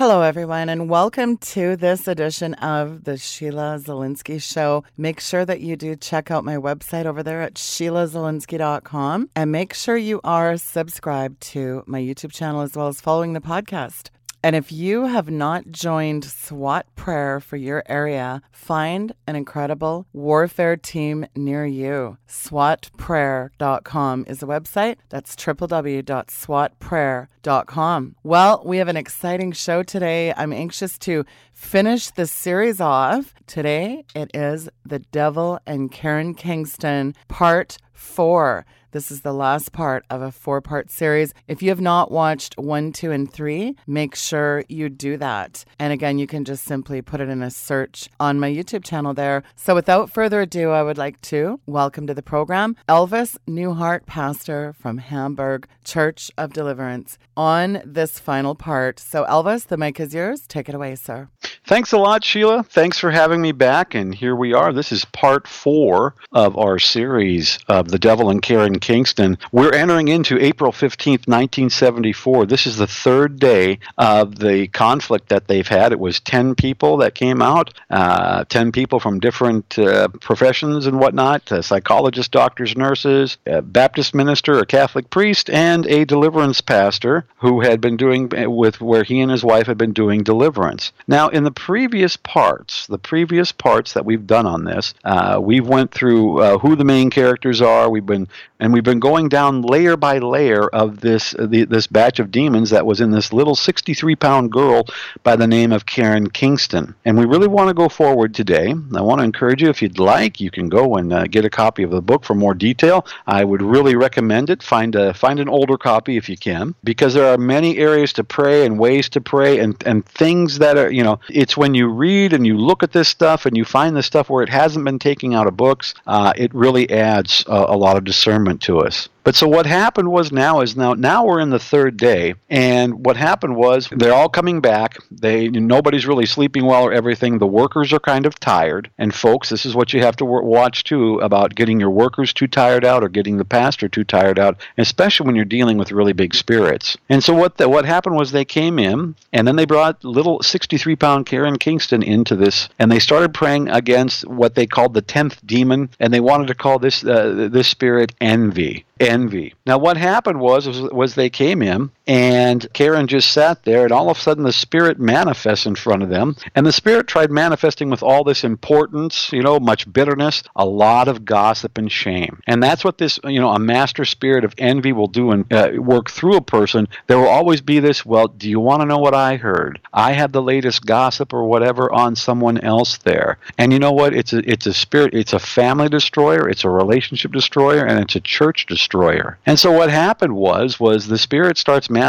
Hello, everyone, and welcome to this edition of the Sheila Zilinsky Show. Make sure that you do check out my website over there at SheilaZilinsky.com and make sure you are subscribed to my YouTube channel as well as following the podcast. And if you have not joined SWAT Prayer for your area, find an incredible warfare team near you. SWATprayer.com is the website. That's www.swatprayer.com. Well, we have an exciting show today. I'm anxious to finish the series off. Today it is The Devil and Karen Kingston, Part 4. This is the last part of a four part series. If you have not watched one, two, and three, make sure you do that. And again, you can just simply put it in a search on my YouTube channel there. So without further ado, I would like to welcome to the program Elvis Neuhardt, pastor from Hamburg Church of Deliverance, on this final part. So, Elvis, the mic is yours. Take it away, sir. Thanks a lot, Sheila. Thanks for having me back. And here we are. This is part four of our series of The Devil and Karen Kingston. We're entering into April 15th, 1974. This is the third day of the conflict that they've had. It was 10 people that came out, uh, 10 people from different uh, professions and whatnot uh, psychologists, doctors, nurses, a Baptist minister, a Catholic priest, and a deliverance pastor who had been doing with where he and his wife had been doing deliverance. Now, in the previous parts, the previous parts that we've done on this, uh, we've went through uh, who the main characters are. We've been and we've been going down layer by layer of this uh, the, this batch of demons that was in this little 63 pound girl by the name of Karen Kingston. And we really want to go forward today. I want to encourage you, if you'd like, you can go and uh, get a copy of the book for more detail. I would really recommend it. Find a find an older copy if you can, because there are many areas to pray and ways to pray and and things that are you know. It's when you read and you look at this stuff and you find the stuff where it hasn't been taken out of books. Uh, it really adds a lot of discernment to us. But so what happened was now is now now we're in the third day, and what happened was they're all coming back. They nobody's really sleeping well or everything. The workers are kind of tired, and folks, this is what you have to watch too about getting your workers too tired out or getting the pastor too tired out, especially when you're dealing with really big spirits. And so what the, what happened was they came in, and then they brought little 63 pound Karen Kingston into this, and they started praying against what they called the tenth demon, and they wanted to call this uh, this spirit envy envy. Now, what happened was, was, was they came in, and Karen just sat there, and all of a sudden the spirit manifests in front of them, and the spirit tried manifesting with all this importance, you know, much bitterness, a lot of gossip and shame, and that's what this, you know, a master spirit of envy will do and uh, work through a person. There will always be this. Well, do you want to know what I heard? I had the latest gossip or whatever on someone else there, and you know what? It's a it's a spirit. It's a family destroyer. It's a relationship destroyer, and it's a church destroyer. And so what happened was was the spirit starts manifesting,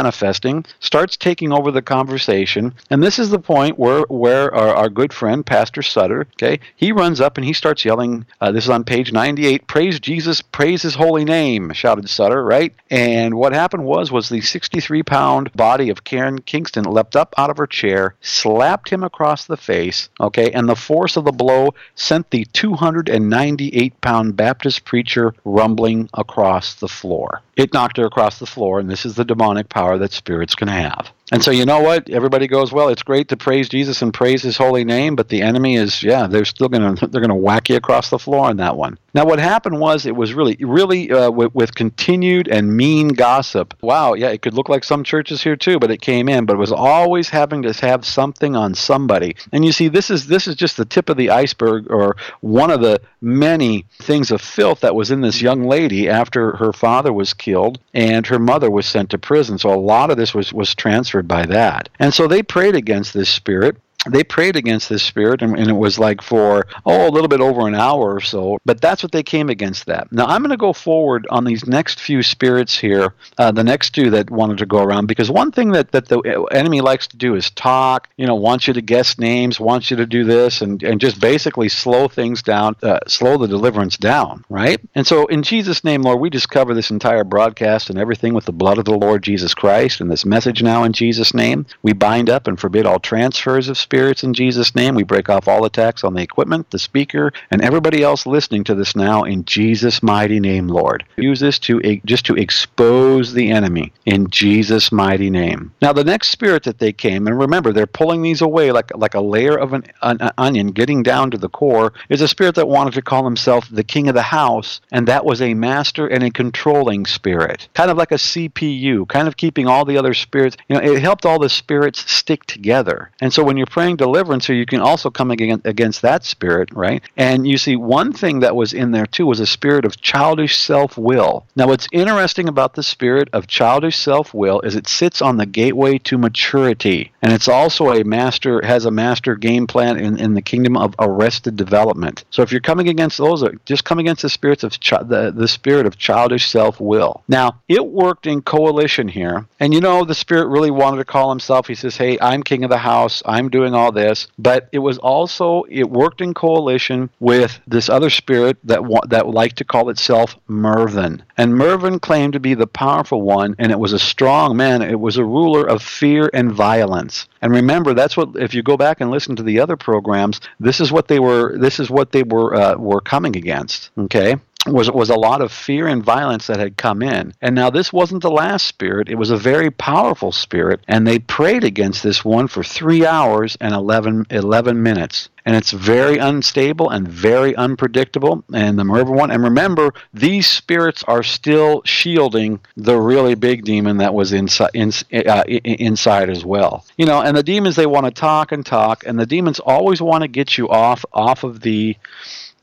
starts taking over the conversation, and this is the point where where our, our good friend Pastor Sutter, okay, he runs up and he starts yelling. Uh, this is on page 98. Praise Jesus, praise His holy name, shouted Sutter, right? And what happened was was the 63 pound body of Karen Kingston leapt up out of her chair, slapped him across the face, okay, and the force of the blow sent the 298 pound Baptist preacher rumbling across the floor. It knocked her across the floor, and this is the demonic power that spirits can have. And so you know what? Everybody goes, well, it's great to praise Jesus and praise his holy name, but the enemy is, yeah, they're still going to they're going to whack you across the floor on that one. Now what happened was it was really really uh, with, with continued and mean gossip. Wow, yeah, it could look like some churches here too, but it came in, but it was always having to have something on somebody. And you see this is this is just the tip of the iceberg or one of the many things of filth that was in this young lady after her father was killed and her mother was sent to prison. So a lot of this was was transferred by that. And so they prayed against this spirit they prayed against this spirit and, and, it was like for oh a little bit over an hour or so but that's what they came against that. Now i'm going to go forward on these next few spirits here uh, the next two that wanted to go around because one thing that, that the enemy likes to do is talk you know wants you to guess names wants you to do this and, and just basically slow things down uh, slow the deliverance down right? And so in jesus name lord we just cover this entire broadcast and everything with the blood of the lord jesus christ and this message now in jesus name. We bind up and forbid all transfers of spirits in Jesus' name. We break off all attacks on the equipment, the speaker, and everybody else listening to this now in Jesus' mighty name, Lord. Use this to just to expose the enemy in Jesus' mighty name. Now, the next spirit that they came, and remember, they're pulling these away like like a layer of an, an, an onion, getting down to the core, is a spirit that wanted to call himself the king of the house, and that was a master and a controlling spirit, kind of like a CPU, kind of keeping all the other spirits. You know, it helped all the spirits stick together. And so when you're praying deliverance, here, you can also come against that spirit, right? And you see, one thing that was in there too was a spirit of childish self will. Now, what's interesting about the spirit of childish self will is it sits on the gateway to maturity. And it's also a master, has a master game plan in, in the kingdom of arrested development. So if you're coming against those, uh, just come against the spirits of chi- the, the spirit of childish self will. Now, it worked in coalition here. And you know, the spirit really wanted to call himself. He says, Hey, I'm king of the house. I'm doing all this. But it was also, it worked in coalition with this other spirit that, wa- that liked to call itself Mervin. And Mervin claimed to be the powerful one, and it was a strong man. It was a ruler of fear and violence. And remember, that's what if you go back and listen to the other programs, this is what they were. This is what they were uh, were coming against. Okay, was was a lot of fear and violence that had come in. And now this wasn't the last spirit, it was a very powerful spirit and they prayed against this one for 3 hours and 11 11 minutes. And it's very unstable and very unpredictable and the Mervin one and remember these spirits are still shielding the really big demon that was inside in, uh, inside as well. You know, and the demons they want to talk and talk and the demons always want to get you off off of the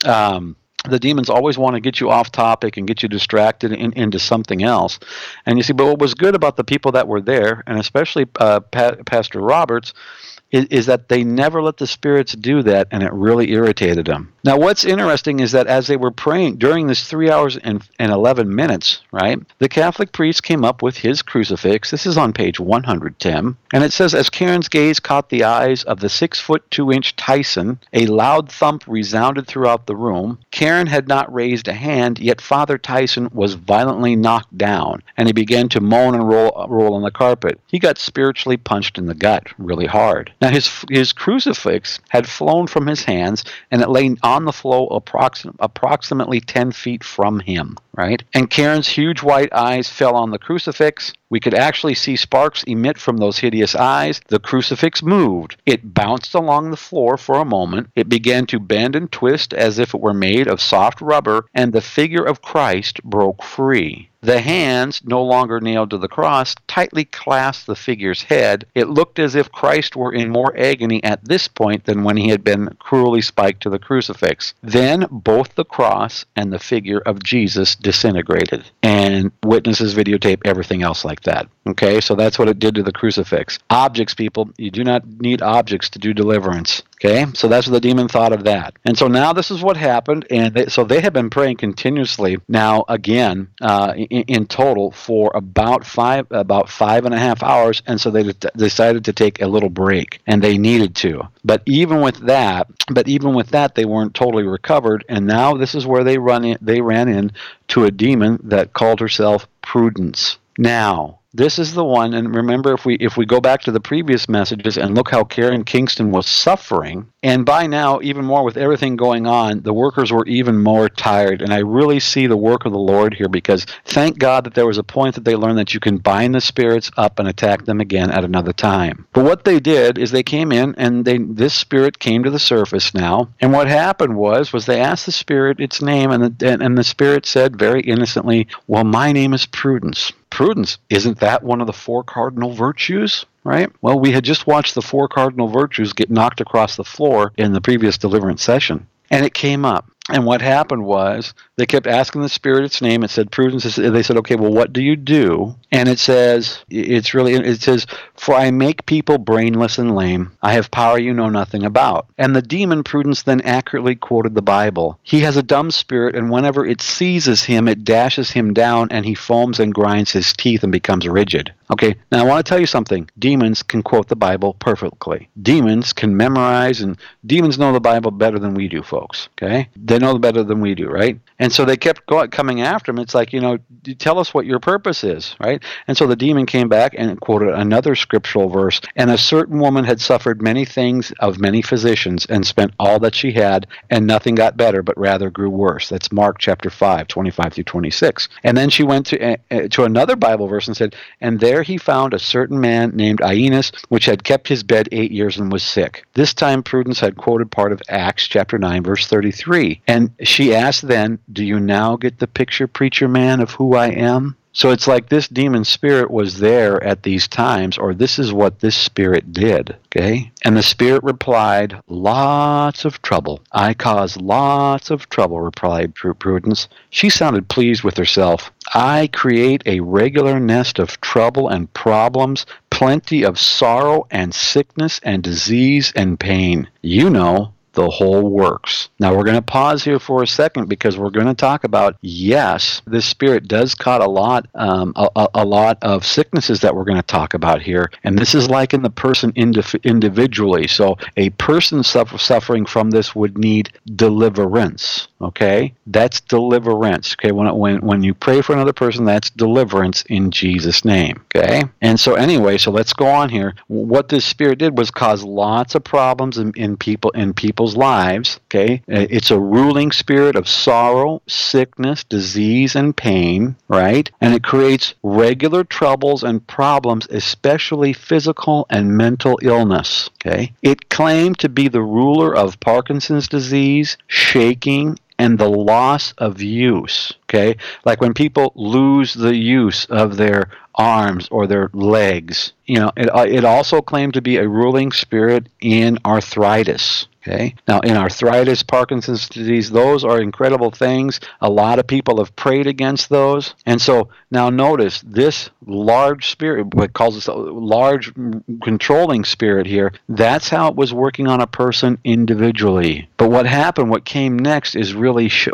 um the demons always want to get you off topic and get you distracted in, into something else. And you see, but what was good about the people that were there, and especially uh, pa- Pastor Roberts, is, is, that they never let the spirits do that, and it really irritated them. Now, what's interesting is that as they were praying during this three hours and, and 11 minutes, right, the Catholic priest came up with his crucifix. This is on page 110. And it says, As Karen's gaze caught the eyes of the six foot two inch Tyson, a loud thump resounded throughout the room. Karen had not raised a hand, yet Father Tyson was violently knocked down, and he began to moan and roll, roll on the carpet. He got spiritually punched in the gut really hard. Now, his, his crucifix had flown from his hands, and it lay on the floor approximately 10 feet from him, right? And Karen's huge white eyes fell on the crucifix. We could actually see sparks emit from those hideous eyes. The crucifix moved. It bounced along the floor for a moment. It began to bend and twist as if it were made of soft rubber, and the figure of Christ broke free. The hands, no longer nailed to the cross, tightly clasped the figure's head. It looked as if Christ were in more agony at this point than when he had been cruelly spiked to the crucifix. Then both the cross and the figure of Jesus disintegrated, and witnesses videotape everything else like that. Okay, so that's what it did to the crucifix. Objects, people, you do not need objects to do deliverance. Okay, so that's what the demon thought of that. And so now this is what happened. And they, so they had been praying continuously now again uh, in, in, total for about five about five and a half hours. And so they decided to take a little break, and they needed to. But even with that, but even with that, they weren't totally recovered. And now this is where they run in, they ran in to a demon that called herself Prudence. Now, this is the one and remember if we if we go back to the previous messages and look how Karen Kingston was suffering and by now even more with everything going on the workers were even more tired and I really see the work of the Lord here because thank God that there was a point that they learned that you can bind the spirits up and attack them again at another time. But what they did is they came in and they this spirit came to the surface now and what happened was was they asked the spirit its name and the and, and the spirit said very innocently, "Well, my name is Prudence." Prudence, isn't that one of the four cardinal virtues? Right? Well, we had just watched the four cardinal virtues get knocked across the floor in the previous deliverance session. And it came up. And what happened was they kept asking the spirit its name. It said prudence. They said, okay, well, what do you do? And it says, it's really, it says, for I make people brainless and lame. I have power you know nothing about. And the demon prudence then accurately quoted the Bible. He has a dumb spirit, and whenever it seizes him, it dashes him down, and he foams and grinds his teeth and becomes rigid. Okay, now I want to tell you something. Demons can quote the Bible perfectly. Demons can memorize, and demons know the Bible better than we do, folks. Okay? They know better than we do, right? And so they kept going, coming after him. It's like, you know, tell us what your purpose is, right? And so the demon came back and quoted another scriptural verse. And a certain woman had suffered many things of many physicians and spent all that she had, and nothing got better, but rather grew worse. That's Mark chapter 5, 25 through 26. And then she went to, uh, to another Bible verse and said, And there he found a certain man named Aeneas, which had kept his bed eight years and was sick. This time Prudence had quoted part of Acts chapter 9, verse 33. And she asked then, Do you now get the picture, preacher man, of who I am? So it's like this demon spirit was there at these times, or this is what this spirit did. Okay? And the spirit replied, Lots of trouble. I cause lots of trouble, replied Prudence. She sounded pleased with herself. I create a regular nest of trouble and problems, plenty of sorrow and sickness and disease and pain. You know, the whole works. Now we're going to pause here for a second because we're going to talk about yes, this spirit does cause a lot, um, a, a, lot of sicknesses that we're going to talk about here, and this is like in the person individually. So a person suffer, suffering from this would need deliverance. Okay, that's deliverance. Okay, when when when you pray for another person, that's deliverance in Jesus' name. Okay, and so anyway, so let's go on here. What this spirit did was cause lots of problems in, in people in people's lives. Okay, uh, it's a ruling spirit of sorrow, sickness, disease, and pain. Right, and it creates regular troubles and problems, especially physical and mental illness. Okay, it claimed to be the ruler of Parkinson's disease, shaking and the loss of use. Okay, like when people lose the use of their arms or their legs. You know, it, uh, it also claimed to be a ruling spirit in arthritis. Okay. Now, in arthritis, Parkinson's disease, those are incredible things. A lot of people have prayed against those. And so now notice this large spirit, what calls us a large controlling spirit here, that's how it was working on a person individually. But what happened, what came next, is really sh-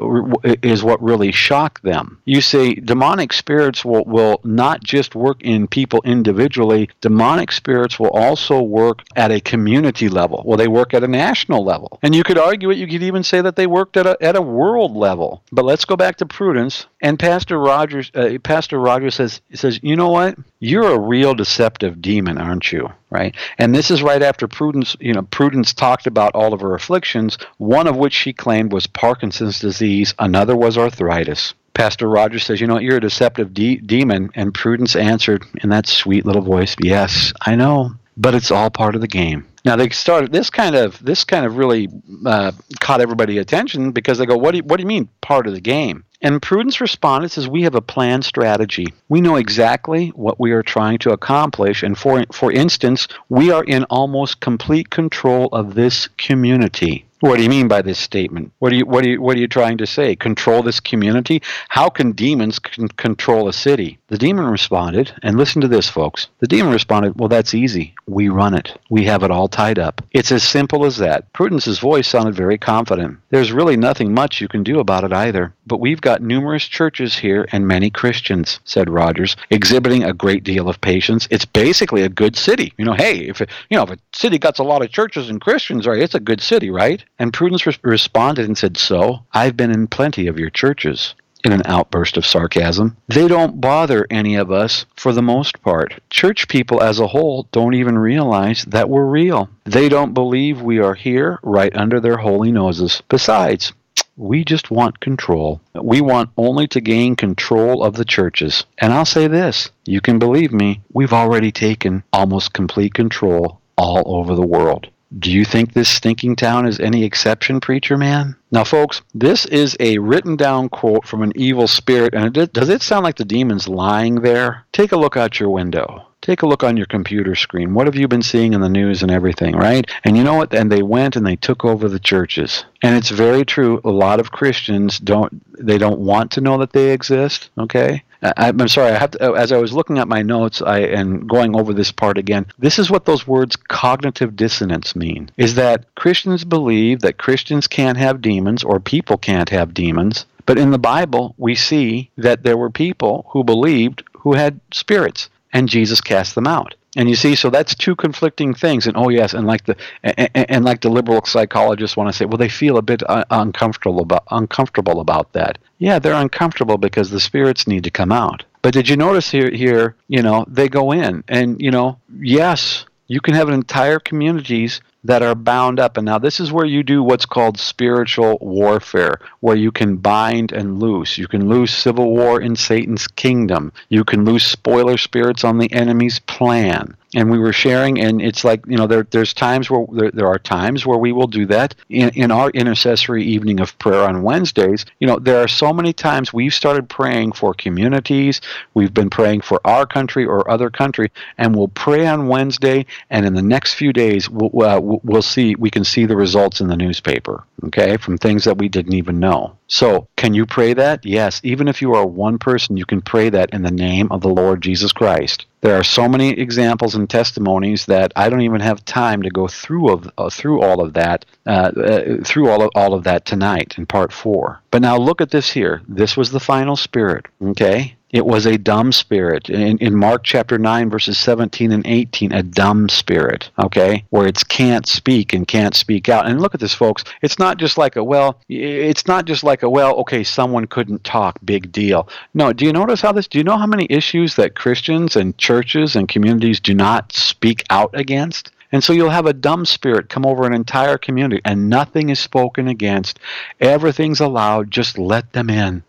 is what really shocked them. You see, demonic spirits will, will not just work in people individually, demonic spirits will also work at a community level. Well, they work at a national level. And you could argue it, you could even say that they worked at a, at a world level. But let's go back to prudence. And Pastor Rogers, uh, Pastor Rogers says, says, you know what? You're a real deceptive demon, aren't you? Right? And this is right after Prudence, you know, Prudence talked about all of her afflictions, one of which she claimed was Parkinson's disease, another was arthritis. Pastor Rogers says, You know, what, you're a deceptive de- demon. And Prudence answered in that sweet little voice, Yes, I know, but it's all part of the game. Now they started this kind of this kind of really uh, caught everybody attention because they go, what do you, what do you mean part of the game? And Prudence responded says, We have a planned strategy. We know exactly what we are trying to accomplish. And for, for instance, we are in almost complete control of this community. What do you mean by this statement? What are you what are you what are you trying to say? Control this community? How can demons c- control a city? The demon responded, and listen to this, folks. The demon responded, "Well, that's easy. We run it. We have it all tied up. It's as simple as that." Prudence's voice sounded very confident. There's really nothing much you can do about it either. But we've got numerous churches here and many Christians," said Rogers, exhibiting a great deal of patience. "It's basically a good city. You know, hey, if it, you know if a city got a lot of churches and Christians, right? It's a good city, right?" And Prudence re- responded and said, So, I've been in plenty of your churches. In an outburst of sarcasm. They don't bother any of us for the most part. Church people as a whole don't even realize that we're real. They don't believe we are here right under their holy noses. Besides, we just want control. We want only to gain control of the churches. And I'll say this you can believe me, we've already taken almost complete control all over the world. Do you think this stinking town is any exception, preacher man? Now, folks, this is a written down quote from an evil spirit, and it, does it sound like the demon's lying there? Take a look out your window. Take a look on your computer screen. What have you been seeing in the news and everything, right? And you know what? And they went and they took over the churches. And it's very true. A lot of Christians don't they don't want to know that they exist, okay? I, am sorry. I have to, as I was looking at my notes, I and going over this part again. This is what those words cognitive dissonance mean. Is that Christians believe that Christians can't have demons or people can't have demons, but in the Bible we see that there were people who believed who had spirits, and Jesus cast them out. And you see, so that's two conflicting things. And oh yes, and like the and, and like the liberal psychologists want to say, well, they feel a bit uh, uncomfortable about uncomfortable about that. Yeah, they're uncomfortable because the spirits need to come out. But did you notice here? Here, you know, they go in, and you know, yes, you can have entire communities that are bound up. And now this is where you do what's called spiritual warfare, where you can bind and loose. You can loose civil war in Satan's kingdom. You can loose spoiler spirits on the enemy's plan and we were sharing and it's like you know there, there's times where there, there are times where we will do that in, in our intercessory evening of prayer on wednesdays you know there are so many times we've started praying for communities we've been praying for our country or other country and we'll pray on wednesday and in the next few days we'll, uh, we'll see we can see the results in the newspaper okay from things that we didn't even know so, can you pray that? Yes. Even if you are one person, you can pray that in the name of the Lord Jesus Christ. There are so many examples and testimonies that I don't even have time to go through of uh, through all of that uh, uh, through all of all of that tonight in part four. But now look at this here. This was the final spirit. Okay, it was a dumb spirit. In, in Mark chapter 9, verses 17 and 18, a dumb spirit, okay, where it's can't speak and can't speak out. And look at this, folks. It's not just like a, well, it's not just like a, well, okay, someone couldn't talk, big deal. No, do you notice how this, do you know how many issues that Christians and churches and communities do not speak out against? And so you'll have a dumb spirit come over an entire community and nothing is spoken against. Everything's allowed. Just let them in.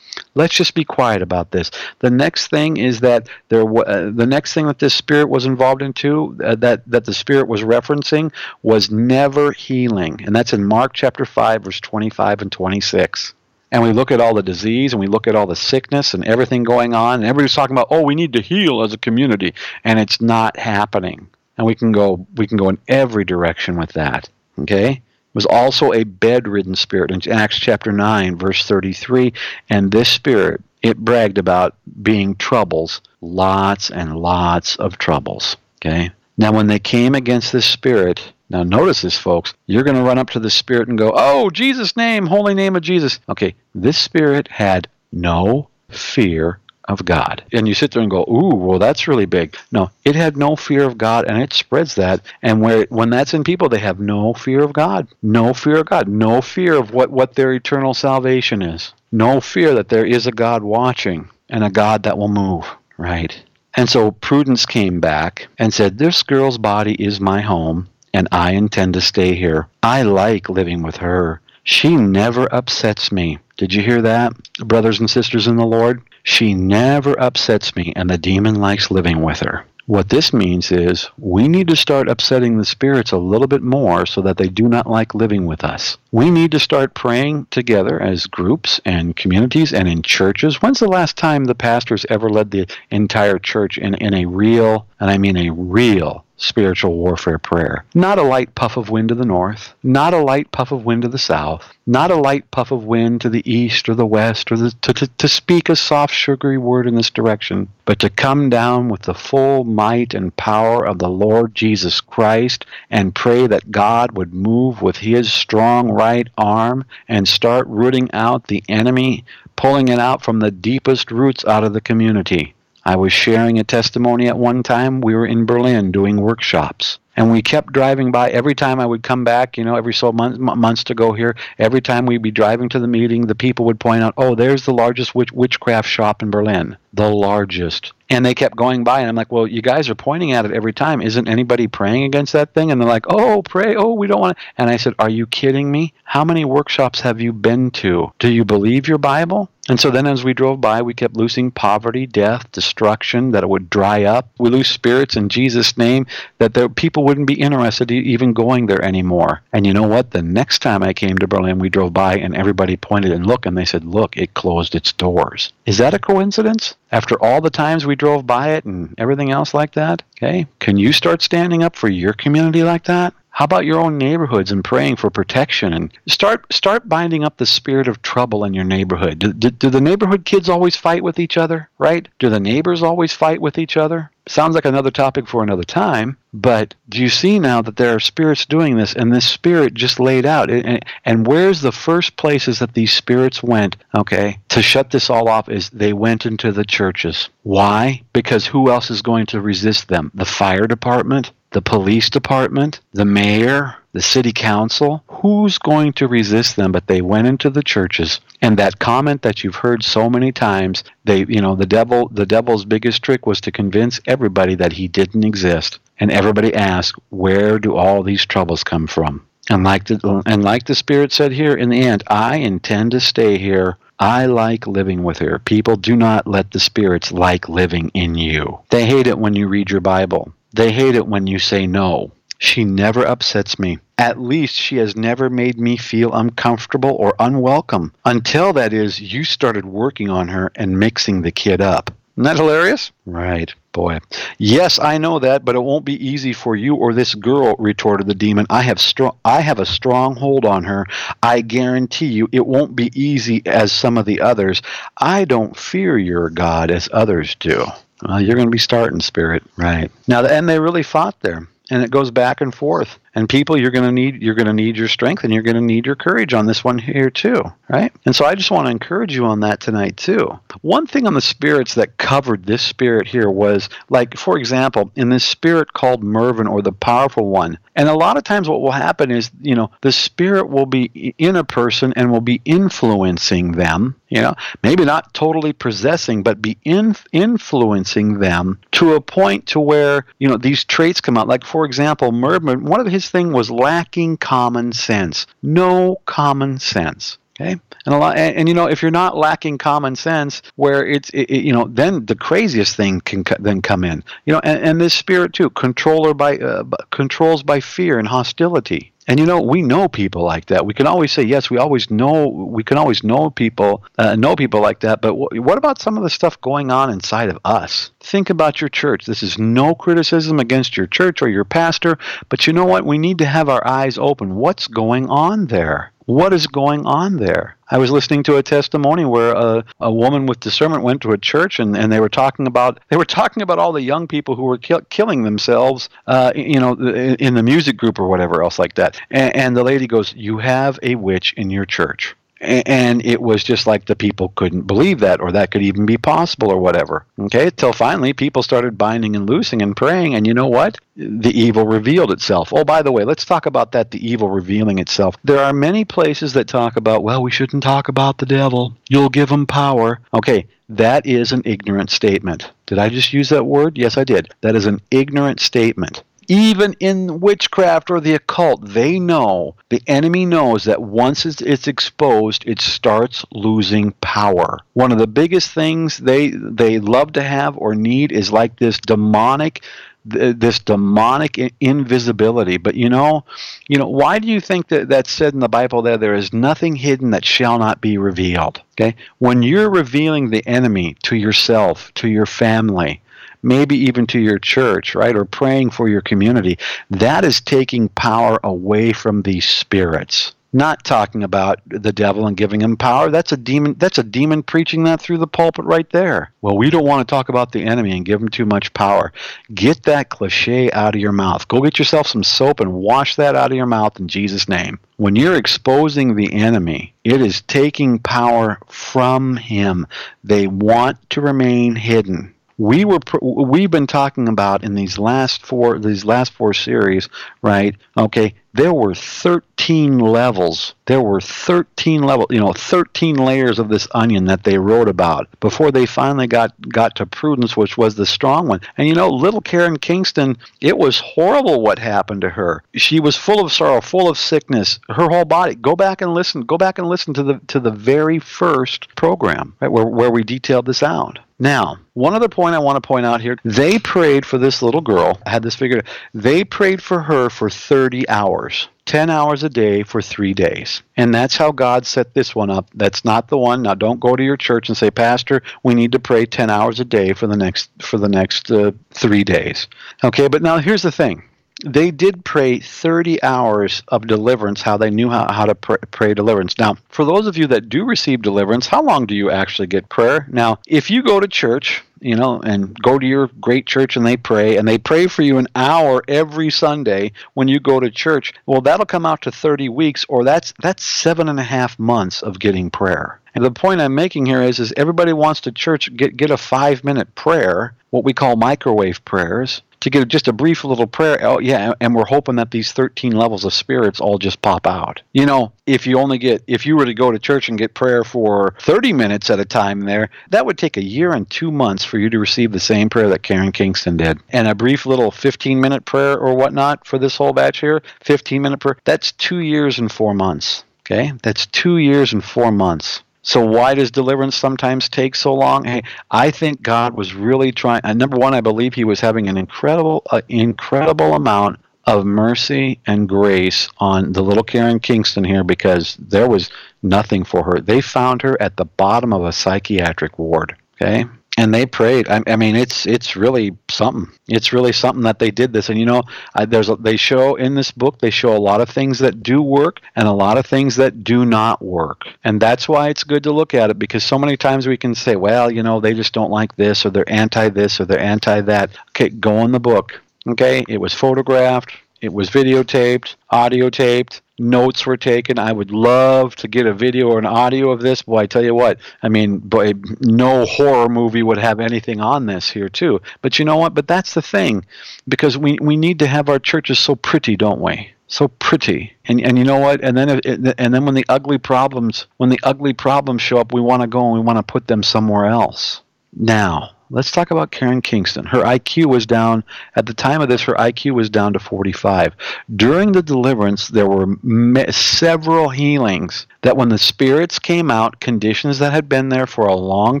Let's just be quiet about this. The next thing is that there. Uh, the next thing that this spirit was involved in too, uh, that that the spirit was referencing, was never healing, and that's in Mark chapter five, verse twenty-five and twenty-six. And we look at all the disease, and we look at all the sickness and everything going on, and everybody's talking about, oh, we need to heal as a community, and it's not happening. And we can go, we can go in every direction with that. Okay was also a bedridden spirit in Acts chapter 9, verse 33. And this spirit, it bragged about being troubles, lots and lots of troubles. Okay? Now, when they came against this spirit, now notice this, folks, you're going to run up to the spirit and go, Oh, Jesus' name, holy name of Jesus. Okay, this spirit had no fear of God. And you sit there and go, ooh, well, that's really big. No, it had no fear of God, and it spreads that. And where when that's in people, they have no fear of God, no fear of God, no fear of what, what their eternal salvation is, no fear that there is a God watching and a God that will move, right? And so Prudence came back and said, This girl's body is my home, and I intend to stay here. I like living with her. She never upsets me. Did you hear that, brothers and sisters in the Lord? She never upsets me, and the demon likes living with her. What this means is we need to start upsetting the spirits a little bit more so that they do not like living with us. We need to start praying together as groups and communities and in churches. When's the last time the pastors ever led the entire church in, in a real, and I mean a real, spiritual warfare prayer. Not a light puff of wind to the north, not a light puff of wind to the south, not a light puff of wind to the east or the west, or the, to, to, to speak a soft, sugary word in this direction, but to come down with the full might and power of the Lord Jesus Christ and pray that God would move with his strong right arm and start rooting out the enemy, pulling it out from the deepest roots out of the community. I was sharing a testimony at one time. We were in Berlin doing workshops. And we kept driving by every time I would come back, you know, every so months, months to go here. Every time we'd be driving to the meeting, the people would point out, oh, there's the largest witch- witchcraft shop in Berlin. The largest. And they kept going by, and I'm like, well, you guys are pointing at it every time. Isn't anybody praying against that thing? And they're like, oh, pray. Oh, we don't want to. And I said, are you kidding me? How many workshops have you been to? Do you believe your Bible? And so then as we drove by, we kept loosing poverty, death, destruction, that it would dry up. We lose spirits in Jesus' name, that there, people wouldn't be interested in even going there anymore. And you know what? The next time I came to Berlin, we drove by and everybody pointed and looked and they said, look, it closed its doors. Is that a coincidence? After all the times we drove by it and everything else like that? Okay. Can you start standing up for your community like that? How about your own neighborhoods and praying for protection and start start binding up the spirit of trouble in your neighborhood? Do, do, do, the neighborhood kids always fight with each other, right? Do the neighbors always fight with each other? Sounds like another topic for another time, but do you see now that there are spirits doing this, and this spirit just laid out? And, and where's the first places that these spirits went, okay, to shut this all off is they went into the churches. Why? Because who else is going to resist them? The fire department? The police department? The mayor? The city council, who's going to resist them? But they went into the churches, and that comment that you've heard so many times, they, you know, the devil, the devil's biggest trick was to convince everybody that he didn't exist, and everybody asked, where do all these troubles come from? And like the and like the spirit said here in the end, I intend to stay here I like living with her. People do not let the spirits like living in you. They hate it when you read your Bible. They hate it when you say no. She never upsets me. At least she has never made me feel uncomfortable or unwelcome until that is you started working on her and mixing the kid up. Isn't that hilarious? Right, boy. Yes, I know that, but it won't be easy for you or this girl, retorted the demon. I have strong I have a strong hold on her. I guarantee you it won't be easy as some of the others. I don't fear your God as others do. Well, you're going to be starting, Spirit. Right. Now, and they really fought there and it goes back and forth and people you're going to need you're going to need your strength and you're going to need your courage on this one here too right? And so i just want to encourage you on that tonight too. One thing on the spirits that covered this spirit here was like for example in this spirit called mervin or the powerful one and a lot of times what will happen is you know the spirit will be in a person and will be influencing them you know maybe not totally possessing but be in, influencing them to a point to where you know these traits come out. Like for example mervin one of thing was lacking common sense no common sense Okay, and a lot, and, and, you know, if you're not lacking common sense, where it's, it, it, you know, then the craziest thing can co- then come in. You know, and, and this spirit too, controller by uh, controls by fear and hostility. And you know, we know people like that. We can always say yes. We always know. We can always know people, uh, know people like that. But w- what about some of the stuff going on inside of us? Think about your church. This is no criticism against your church or your pastor. But you know what? We need to have our eyes open. What's going on there? What is going on there? I was listening to a testimony where a, a woman with discernment went to a church and, and they were talking about they were talking about all the young people who were kill, killing themselves, uh, you know, in the music group or whatever else like that. And, and the lady goes, "You have a witch in your church." And it was just like the people couldn't believe that or that could even be possible or whatever okay? Till finally people started binding and loosing and praying and you know what? The evil revealed itself. Oh by the way let's talk about that the evil revealing itself. There are many places that talk about well we shouldn't talk about the devil. You'll give him power. Okay that is an ignorant statement. Did i just use that word? Yes i did. That is an ignorant statement even in witchcraft or the occult, they know, the enemy knows that once it's, exposed, it starts losing power. One of the biggest things they they love to have or need is like this demonic this demonic invisibility. But you know you know why do you think that that's said in the bible there there is nothing hidden that shall not be revealed? Okay? When you're revealing the enemy to yourself to your family maybe even to your church, right? Or praying for your community. That is taking power away from these spirits. Not talking about the devil and giving him power. That's a demon. That's a demon preaching that through the pulpit right there. Well, we don't want to talk about the enemy and give him too much power. Get that cliche out of your mouth. Go get yourself some soap and wash that out of your mouth in Jesus' name. When you're exposing the enemy, it is taking power from him. They want to remain hidden we were we've been talking about in these last four these last four series right? Okay there were 13 levels. There were 13 level you know 13 layers of this onion that they wrote about before they finally got got to prudence which was the strong one. And you know little karen kingston it was horrible what happened to her. She was full of sorrow full of sickness. Her whole body go back and listen go back and listen to the to the very first program right where, where we detailed this out now, one other point I want to point out here they prayed for this little girl. I had this figured They prayed for her for 30 hours. 10 hours a day for three days. And that's how God set this one up. That's not the one. Now, don't go to your church and say, Pastor, we need to pray 10 hours a day for the next, for the next uh, three days. Okay, but now here's the thing they did pray 30 hours of deliverance, how they knew how, how to pray, pray deliverance. Now, for those of you that do receive deliverance, how long do you actually get prayer? Now, if you go to church, you know, and go to your great church and they pray, and they pray for you an hour every Sunday when you go to church. Well, that'll come out to 30 weeks, or that's that's seven and a half months of getting prayer. And the point I'm making here is, is everybody wants to church get get a five minute prayer, what we call microwave prayers, to give just a brief little prayer. Oh, yeah, and we're hoping that these 13 levels of spirits all just pop out. You know, if you only get, if you were to go to church and get prayer for 30 minutes at a time there, that would take a year and two months for you to receive the same prayer that Karen Kingston did. And a brief little 15 minute prayer or whatnot for this whole batch here, 15 minute prayer, that's two years and four months. Okay, that's two years and four months. So why does deliverance sometimes take so long? Hey, I think God was really trying. Uh, number one, I believe He was having an incredible, uh, incredible amount of mercy and grace on the little Karen Kingston here because there was nothing for her. They found her at the bottom of a psychiatric ward. Okay, and they prayed. I, I, mean, it's it's really something. It's really something that they did this. And you know, I, there's a, they show in this book they show a lot of things that do work and a lot of things that do not work. And that's why it's good to look at it because so many times we can say, well, you know, they just don't like this or they're anti this or they're anti that. Okay, go in the book. Okay, it was photographed, it was videotaped, audio taped notes were taken. I would love to get a video or an audio of this. Boy, I tell you what, I mean, boy, no horror movie would have anything on this here too. But you know what? But that's the thing, because we we need to have our churches so pretty, don't we? So pretty, and and you know what? And then and then when the ugly problems when the ugly problems show up, we want to go and we want to put them somewhere else. Now, let's talk about Karen Kingston. Her IQ was down, at the time of this, her IQ was down to 45. During the deliverance, there were me- several healings that when the spirits came out, conditions that had been there for a long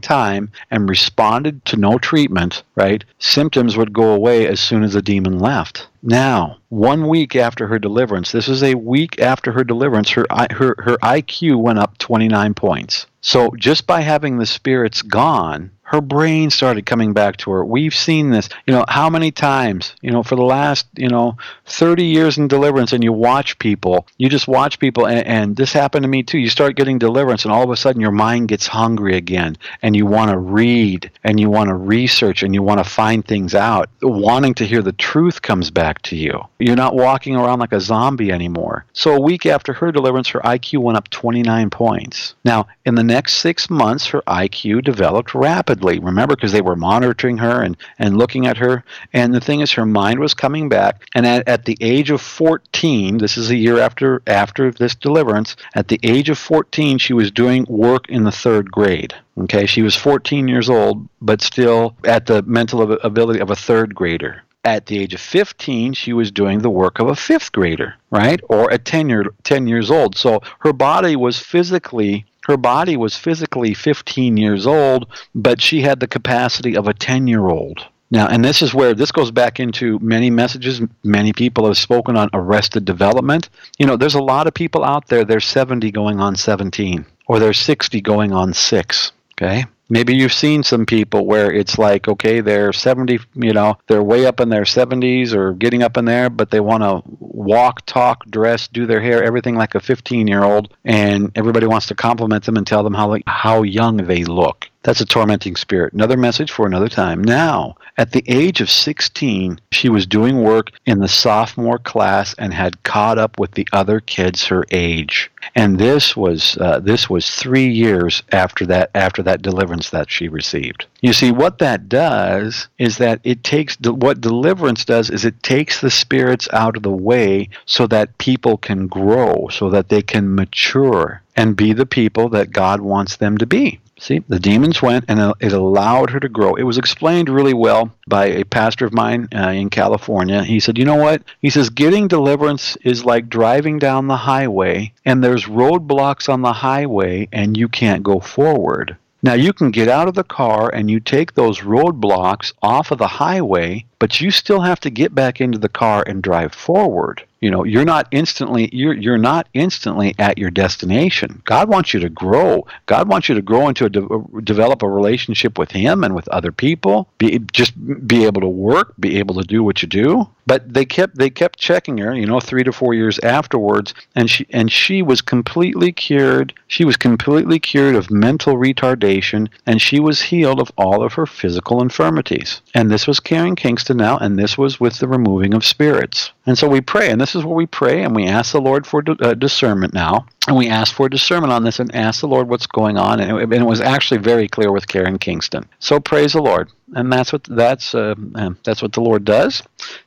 time and responded to no treatment, right, symptoms would go away as soon as the demon left. Now, one week after her deliverance, this is a week after her deliverance, her, her, her IQ went up 29 points. So just by having the spirits gone, her brain started coming back to her. We've seen this, you know, how many times, you know, for the last, you know, 30 years in deliverance, and you watch people, you just watch people, and, and this happened to me too. You start getting deliverance, and all of a sudden your mind gets hungry again, and you want to read, and you want to research, and you want to find things out. Wanting to hear the truth comes back to you. You're not walking around like a zombie anymore. So a week after her deliverance, her IQ went up 29 points. Now, in the next six months, her IQ developed rapidly rapidly. Remember, because they were monitoring her and, and looking at her. And the thing is, her mind was coming back. And at, at the age of 14, this is a year after after this deliverance, at the age of 14, she was doing work in the third grade. Okay, she was 14 years old, but still at the mental ability of a third grader at the age of 15 she was doing the work of a fifth grader right or at 10 year 10 years old so her body was physically her body was physically 15 years old, but she had the capacity of a 10 year old. Now, and this is where this goes back into many messages. Many people have spoken on arrested development. You know, there's a lot of people out there, they're 70 going on 17, or they're 60 going on 6. Okay? Maybe you've seen some people where it's like okay they're 70 you know they're way up in their 70s or getting up in there but they want to walk talk dress do their hair everything like a 15 year old and everybody wants to compliment them and tell them how how young they look that's a tormenting spirit. Another message for another time. Now, at the age of 16, she was doing work in the sophomore class and had caught up with the other kids her age. And this was uh, this was three years after that after that deliverance that she received. You see, what that does is that it takes what deliverance does is it takes the spirits out of the way so that people can grow, so that they can mature and be the people that God wants them to be. See, the demons went and it allowed her to grow. It was explained really well by a pastor of mine uh, in California. He said, You know what? He says, Getting deliverance is like driving down the highway and there's roadblocks on the highway and you can't go forward. Now, you can get out of the car and you take those roadblocks off of the highway but you still have to get back into the car and drive forward. You know you're not instantly you're you're not instantly at your destination. God wants you to grow. God wants you to grow into a de- develop a relationship with him and with other people be just be able to work be able to do what you do. But they kept they kept checking her you know 3 to 4 years afterwards and she and she was completely cured. She was completely cured of mental retardation and she was healed of all of her physical infirmities. And this was Karen Kingston now and this was with the removing of spirits and so we pray and this is where we pray and we ask the Lord for uh, discernment now. And we ask for discernment on this and ask the Lord what's going on. And it, and it, was actually very clear with Karen Kingston. So praise the Lord. And that's what that's uh, um, that's what the Lord does.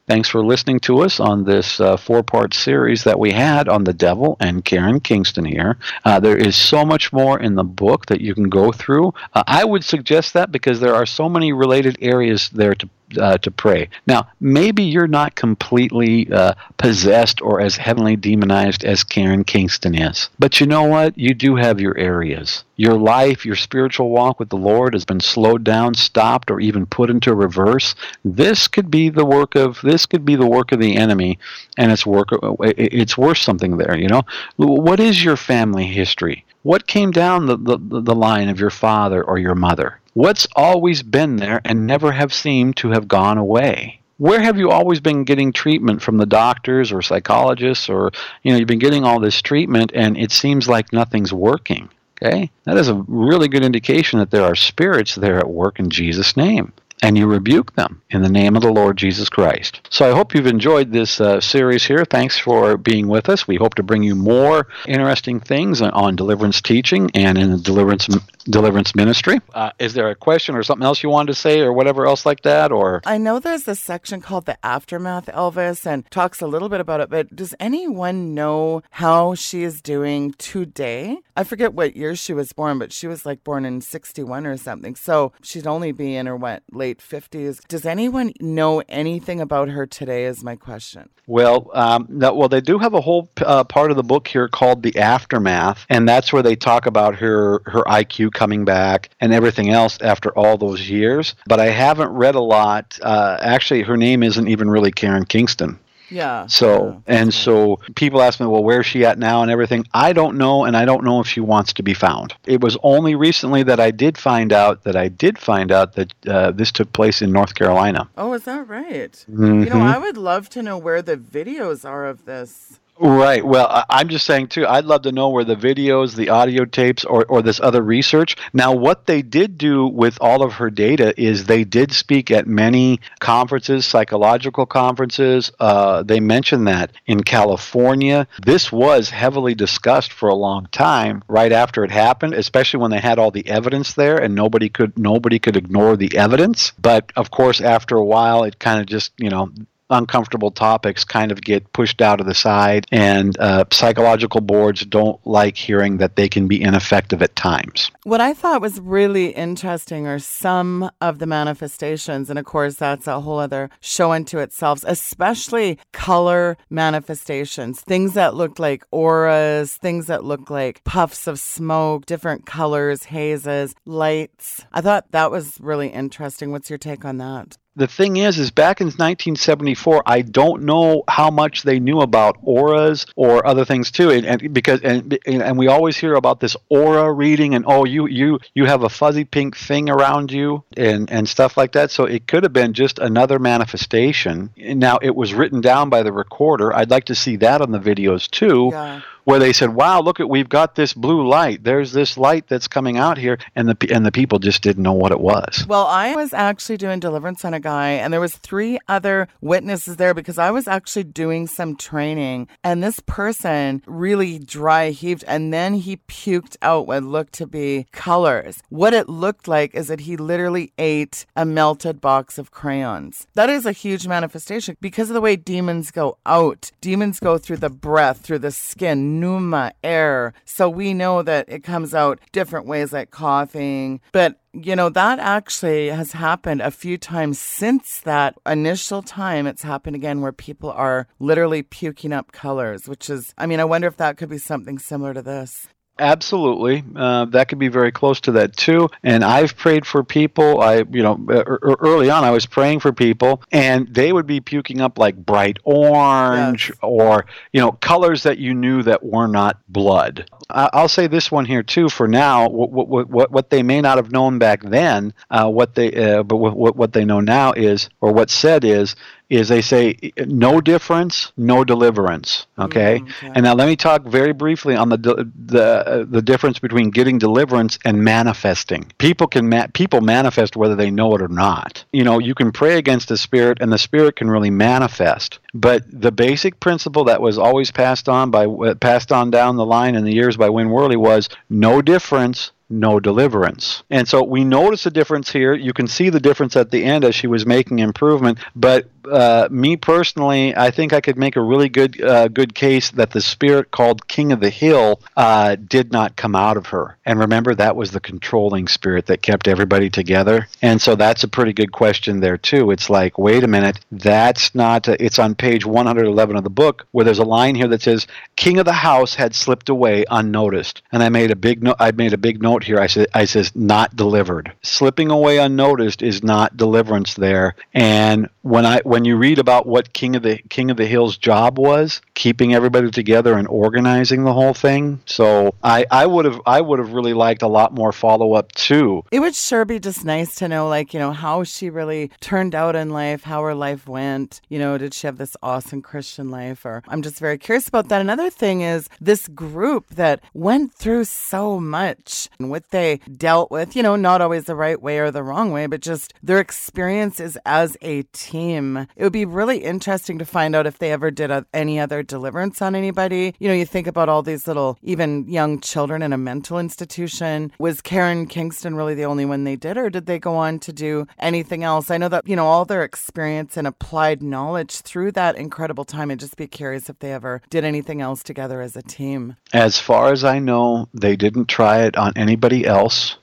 Thanks for listening to us on this uh, four-part series that we had on the devil and Karen Kingston here. Uh, there is so much more in the book that you can go through. Uh, I would suggest that because there are so many related areas there to uh, to pray. Now, maybe you're not completely uh, possessed or as heavenly demonized as Karen Kingston is. But you know what? You do have your areas. Your life, your spiritual walk with the Lord has been slowed down, stopped, or even put into reverse. This could be the work of this could be the work of the enemy, and it's work. It's worth something there. You know, what is your family history? What came down the, the, the line of your father or your mother? What's always been there and never have seemed to have gone away? Where have you always been getting treatment from the doctors or psychologists or you know you've been getting all this treatment and it seems like nothing's working? Okay? That is a really good indication that there are spirits there at work in Jesus name and you rebuke them in the name of the Lord Jesus Christ. So I hope you've enjoyed this uh, series here. Thanks for being with us. We hope to bring you more interesting things on deliverance teaching and in the deliverance deliverance ministry. Uh, is there a question or something else you wanted to say or whatever else like that or I know there's this section called the aftermath Elvis and talks a little bit about it, but does anyone know how she is doing today? I forget what year she was born, but she was like born in 61 or something. So she'd only be in her what, late late 50s. Does anyone know anything about her today? Is my question. Well, um, well, they do have a whole uh, part of the book here called the aftermath, and that's where they talk about her her IQ coming back and everything else after all those years. But I haven't read a lot. Uh, actually, her name isn't even really Karen Kingston. Yeah. So yeah, and so people ask me, well, where's she at now and everything. I don't know, and I don't know if she wants to be found. It was only recently that I did find out that I did find out that uh, this took place in North Carolina. Oh, is that right? Mm-hmm. You know, I would love to know where the videos are of this. Right. Well, I'm just saying too. I'd love to know where the videos, the audio tapes, or or this other research. Now, what they did do with all of her data is they did speak at many conferences, psychological conferences. Uh, they mentioned that in California, this was heavily discussed for a long time. Right after it happened, especially when they had all the evidence there, and nobody could nobody could ignore the evidence. But of course, after a while, it kind of just you know uncomfortable topics kind of get pushed out of the side, and uh, psychological boards don't like hearing that they can be ineffective at times. What I thought was really interesting are some of the manifestations, and of course, that's a whole other show unto itself, especially color manifestations, things that looked like auras, things that look like puffs of smoke, different colors, hazes, lights. I thought that was really interesting. What's your take on that? The thing is is back in 1974 i don't know how much they knew about auras or other things too. And, and, because and and we always hear about this aura reading and oh you you you have a fuzzy pink thing around you and and stuff like that. So it could have been just another manifestation. Now it was written down by the recorder. I'd like to see that on the videos too. Yeah where they said, "Wow, look at we've got this blue light. There's this light that's coming out here," and the and the people just didn't know what it was. Well, I was actually doing deliverance on a guy, and there was three other witnesses there because I was actually doing some training, and this person really dry heaved, and then he puked out what looked to be colors. What it looked like is that he literally ate a melted box of crayons. That is a huge manifestation because of the way demons go out. Demons go through the breath, through the skin pneuma, air. So we know that it comes out different ways like coughing. But, you know, that actually has happened a few times since that initial time. It's happened again where people are literally puking up colors, which is, I mean, I wonder if that could be something similar to this. Absolutely, uh, that could be very close to that too. And I've prayed for people. I, you know, early on, I was praying for people, and they would be puking up like bright orange yes. or you know colors that you knew that were not blood. I'll say this one here too. For now, what what what, what they may not have known back then, uh, what they uh, but what what they know now is, or what's said is is they say no difference, no deliverance. Okay? Mm, okay. And now let me talk very briefly on the the the difference between getting deliverance and manifesting. People can ma- people manifest whether they know it or not. You know, you can pray against the spirit, and the spirit can really manifest. But the basic principle that was always passed on by passed on down the line in the years by Win Worley was no difference, no deliverance. And so we notice a difference here. You can see the difference at the end as she was making improvement. But uh, me personally, I think I could make a really good uh, good case that the spirit called King of the Hill uh, did not come out of her. And remember, that was the controlling spirit that kept everybody together. And so that's a pretty good question there too. It's like, wait a minute, that's not. It's on page 111 of the book where there's a line here that says, "King of the house had slipped away unnoticed." And I made a big note. I made a big note here. I said, I says not delivered. Slipping away unnoticed is not deliverance there. And when I when you read about what King of the King of the Hill's job was, keeping everybody together and organizing the whole thing. So I I would have I would have really liked a lot more follow up too. It would sure be just nice to know like you know how she really turned out in life, how her life went. You know, did she have this awesome Christian life? Or I'm just very curious about that. Another thing is this group that went through so much what they dealt with. You know, not always the right way or the wrong way, but just their experiences as a team. It would be really interesting to find out if they ever did a, any other deliverance on anybody. You know, you think about all these little, even young children in a mental institution. Was Karen Kingston really the only one they did, or did they go on to do anything else? I know that, you know, all their experience and applied knowledge through that incredible time. I'd just be curious if they ever did anything else together as a team. As far as I know, they didn't try it on anybody else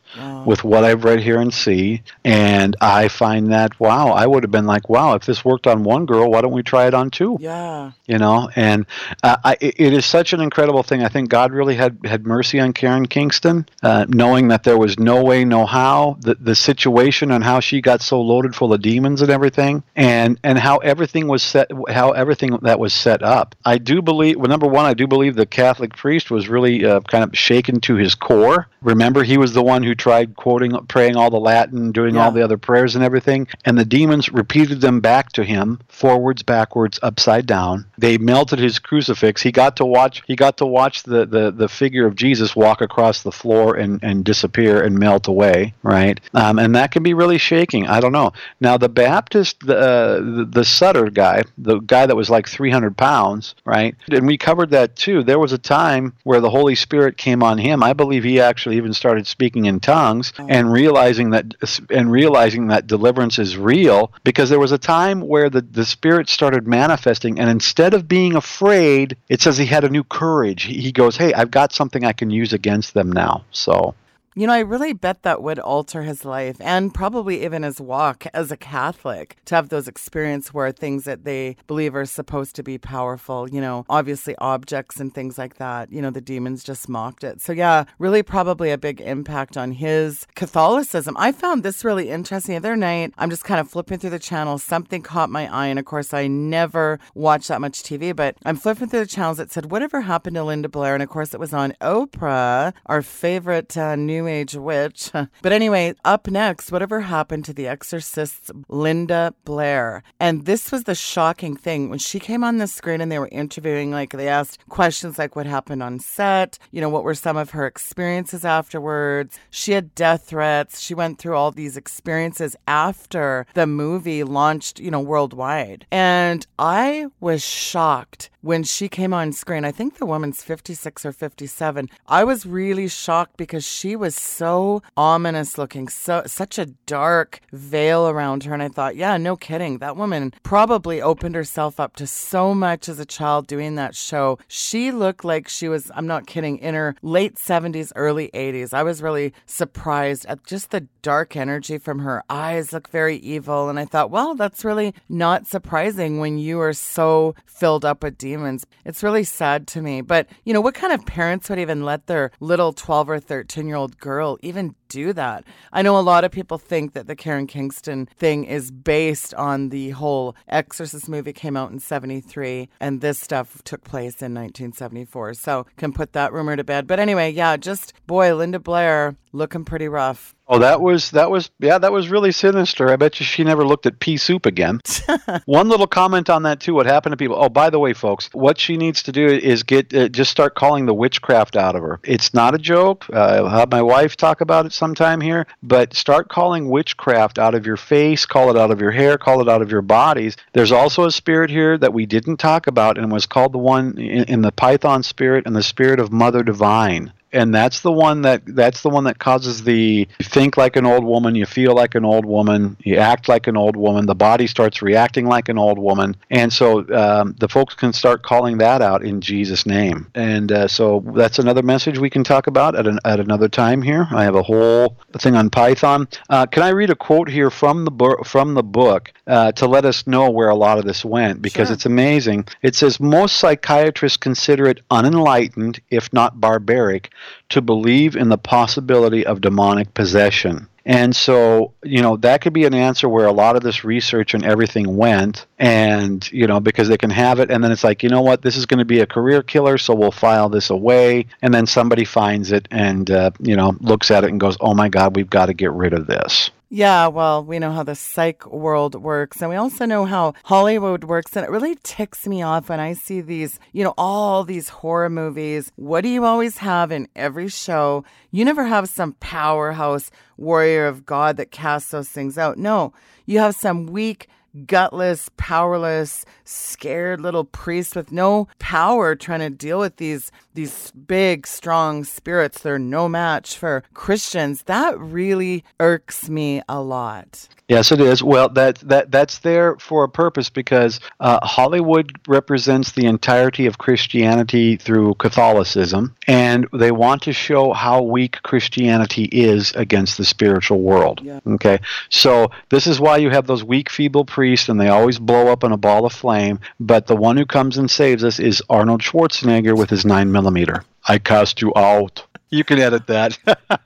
with what I've read here and see. And I find that, wow, I would have been like, wow, if this worked on one girl, why don't we try it on two? Yeah. You know, and uh, I, it is such an incredible thing. I think God really had, had mercy on Karen Kingston, uh, knowing that there was no way, no how, the, the situation and how she got so loaded full of demons and everything, and, and how everything was set, how everything that was set up. I do believe, well, number one, I do believe the Catholic priest was really uh, kind of shaken to his core. Remember, he was the one who tried quoting, praying all the Latin, doing yeah. all the other prayers and everything. And the demons repeated them back to him, forwards, backwards, upside down. They melted his crucifix. He got to watch. He got to watch the the, the figure of Jesus walk across the floor and, and disappear and melt away. Right, um, and that can be really shaking. I don't know. Now the Baptist, the, uh, the the Sutter guy, the guy that was like 300 pounds, right, and we covered that too. There was a time where the Holy Spirit came on him. I believe he actually even started speaking in tongues oh. and realizing that and realizing that deliverance is real because there was a time where the, the spirit started manifesting and instead of being afraid it says he had a new courage he, he goes hey i've got something i can use against them now so you know, I really bet that would alter his life and probably even his walk as a Catholic to have those experiences where things that they believe are supposed to be powerful, you know, obviously objects and things like that, you know, the demons just mocked it. So, yeah, really probably a big impact on his Catholicism. I found this really interesting. The other night, I'm just kind of flipping through the channels. Something caught my eye. And of course, I never watch that much TV, but I'm flipping through the channels. It said, Whatever happened to Linda Blair? And of course, it was on Oprah, our favorite uh, new New Age witch. but anyway, up next, whatever happened to the exorcist's Linda Blair? And this was the shocking thing. When she came on the screen and they were interviewing, like they asked questions like what happened on set, you know, what were some of her experiences afterwards. She had death threats. She went through all these experiences after the movie launched, you know, worldwide. And I was shocked when she came on screen. I think the woman's 56 or 57. I was really shocked because she was was so ominous looking, so such a dark veil around her. And I thought, yeah, no kidding. That woman probably opened herself up to so much as a child doing that show. She looked like she was, I'm not kidding, in her late 70s, early 80s. I was really surprised at just the dark energy from her eyes look very evil. And I thought, well, that's really not surprising when you are so filled up with demons. It's really sad to me. But, you know, what kind of parents would even let their little 12 or 13 year old girl even do that? I know a lot of people think that the Karen Kingston thing is based on the whole Exorcist movie came out in 73 and this stuff took place in 1974. So can put that rumor to bed. But anyway, yeah, just boy, Linda Blair looking pretty rough. Oh, that was that was yeah, that was really sinister. I bet you she never looked at pea soup again. One little comment on that too. What happened to people? Oh, by the way, folks, what she needs to do is get uh, just start calling the witchcraft out of her. It's not a joke. Uh, I'll have my wife talk about it sometime here, but start calling witchcraft out of your face, call it out of your hair, call it out of your bodies. There's also a spirit here that we didn't talk about, and was called the one in, in the Python spirit and the spirit of Mother Divine and that's the one that that's the one that causes the you think like an old woman, you feel like an old woman, you act like an old woman, the body starts reacting like an old woman, and so um, the folks can start calling that out in Jesus' name. And uh, so that's another message we can talk about at an, at another time here. I have a whole thing on Python. Uh, can I read a quote here from the from the book uh, to let us know where a lot of this went because Sure. it's amazing. It says most psychiatrists consider it unenlightened, if not barbaric, to believe in the possibility of demonic possession. And so, you know, that could be an answer where a lot of this research and everything went, and, you know, because they can have it, and then it's like, you know what, this is going to be a career killer, so we'll file this away. And then somebody finds it and, uh, you know, looks at it and goes, oh my God, we've got to get rid of this. Yeah, well, we know how the psych world works, and we also know how Hollywood works. And it really ticks me off when I see these, you know, all these horror movies. What do you always have in every show? You never have some powerhouse warrior of God that casts those things out. No, you have some weak, gutless, powerless, scared little priest with no power trying to deal with these these big, strong spirits. They're no match for Christians. That really irks me a lot. Yes, it is. Well, that that that's there for a purpose because uh, Hollywood represents the entirety of Christianity through Catholicism, and they want to show how weak Christianity is against the spiritual world. Yeah. Okay, so this is why you have those weak, feeble priests, and they always blow up in a ball of flame. But the one who comes and saves us is Arnold Schwarzenegger with his nine millimeter. I cast you out. You can edit that.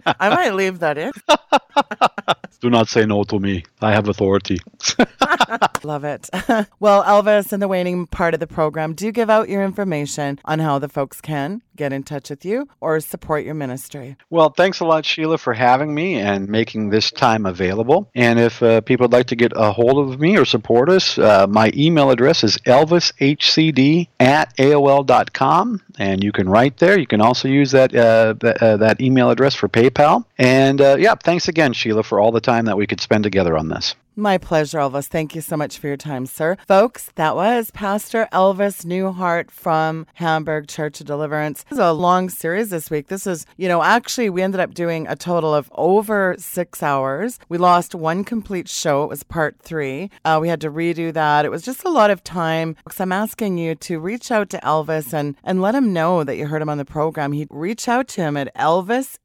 I might leave that in. Do not say no to me. I have authority. Love it. well, Elvis, in the waiting part of the program, do give out your information on how the folks can get in touch with you or support your ministry. Well, thanks a lot, Sheila, for having me and making this time available. And if uh, people would like to get a hold of me or support us, uh, my email address is elvishcd at aol.com. And you can write there. You can also use that, uh, that, uh, that email address for PayPal. And uh, yeah, thanks again, Sheila, for all the time that we could spend together on this. My pleasure, Elvis. Thank you so much for your time, sir. Folks, that was Pastor Elvis Neuhardt from Hamburg Church of Deliverance. This is a long series this week. This is, you know, actually, we ended up doing a total of over six hours. We lost one complete show. It was part three. Uh, we had to redo that. It was just a lot of time. So I'm asking you to reach out to Elvis and, and let him know that you heard him on the program. He'd reach out to him at elvishcd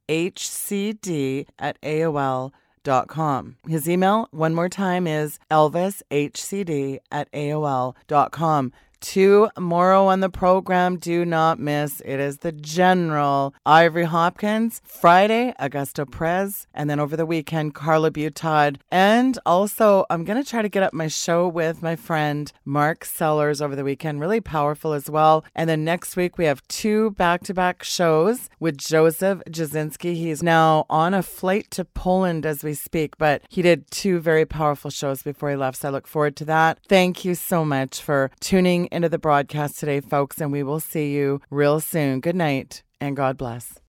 at AOL dot com. His email, one more time, is elvishcd at AOL dot com. Tomorrow on the program, do not miss. It is the General Ivory Hopkins. Friday, Augusto Perez, And then over the weekend, Carla Butod. And also, I'm going to try to get up my show with my friend Mark Sellers over the weekend. Really powerful as well. And then next week, we have two back to back shows with Joseph Jasinski. He's now on a flight to Poland as we speak, but he did two very powerful shows before he left. So I look forward to that. Thank you so much for tuning into the broadcast today, folks, and we will see you real soon. Good night and God bless.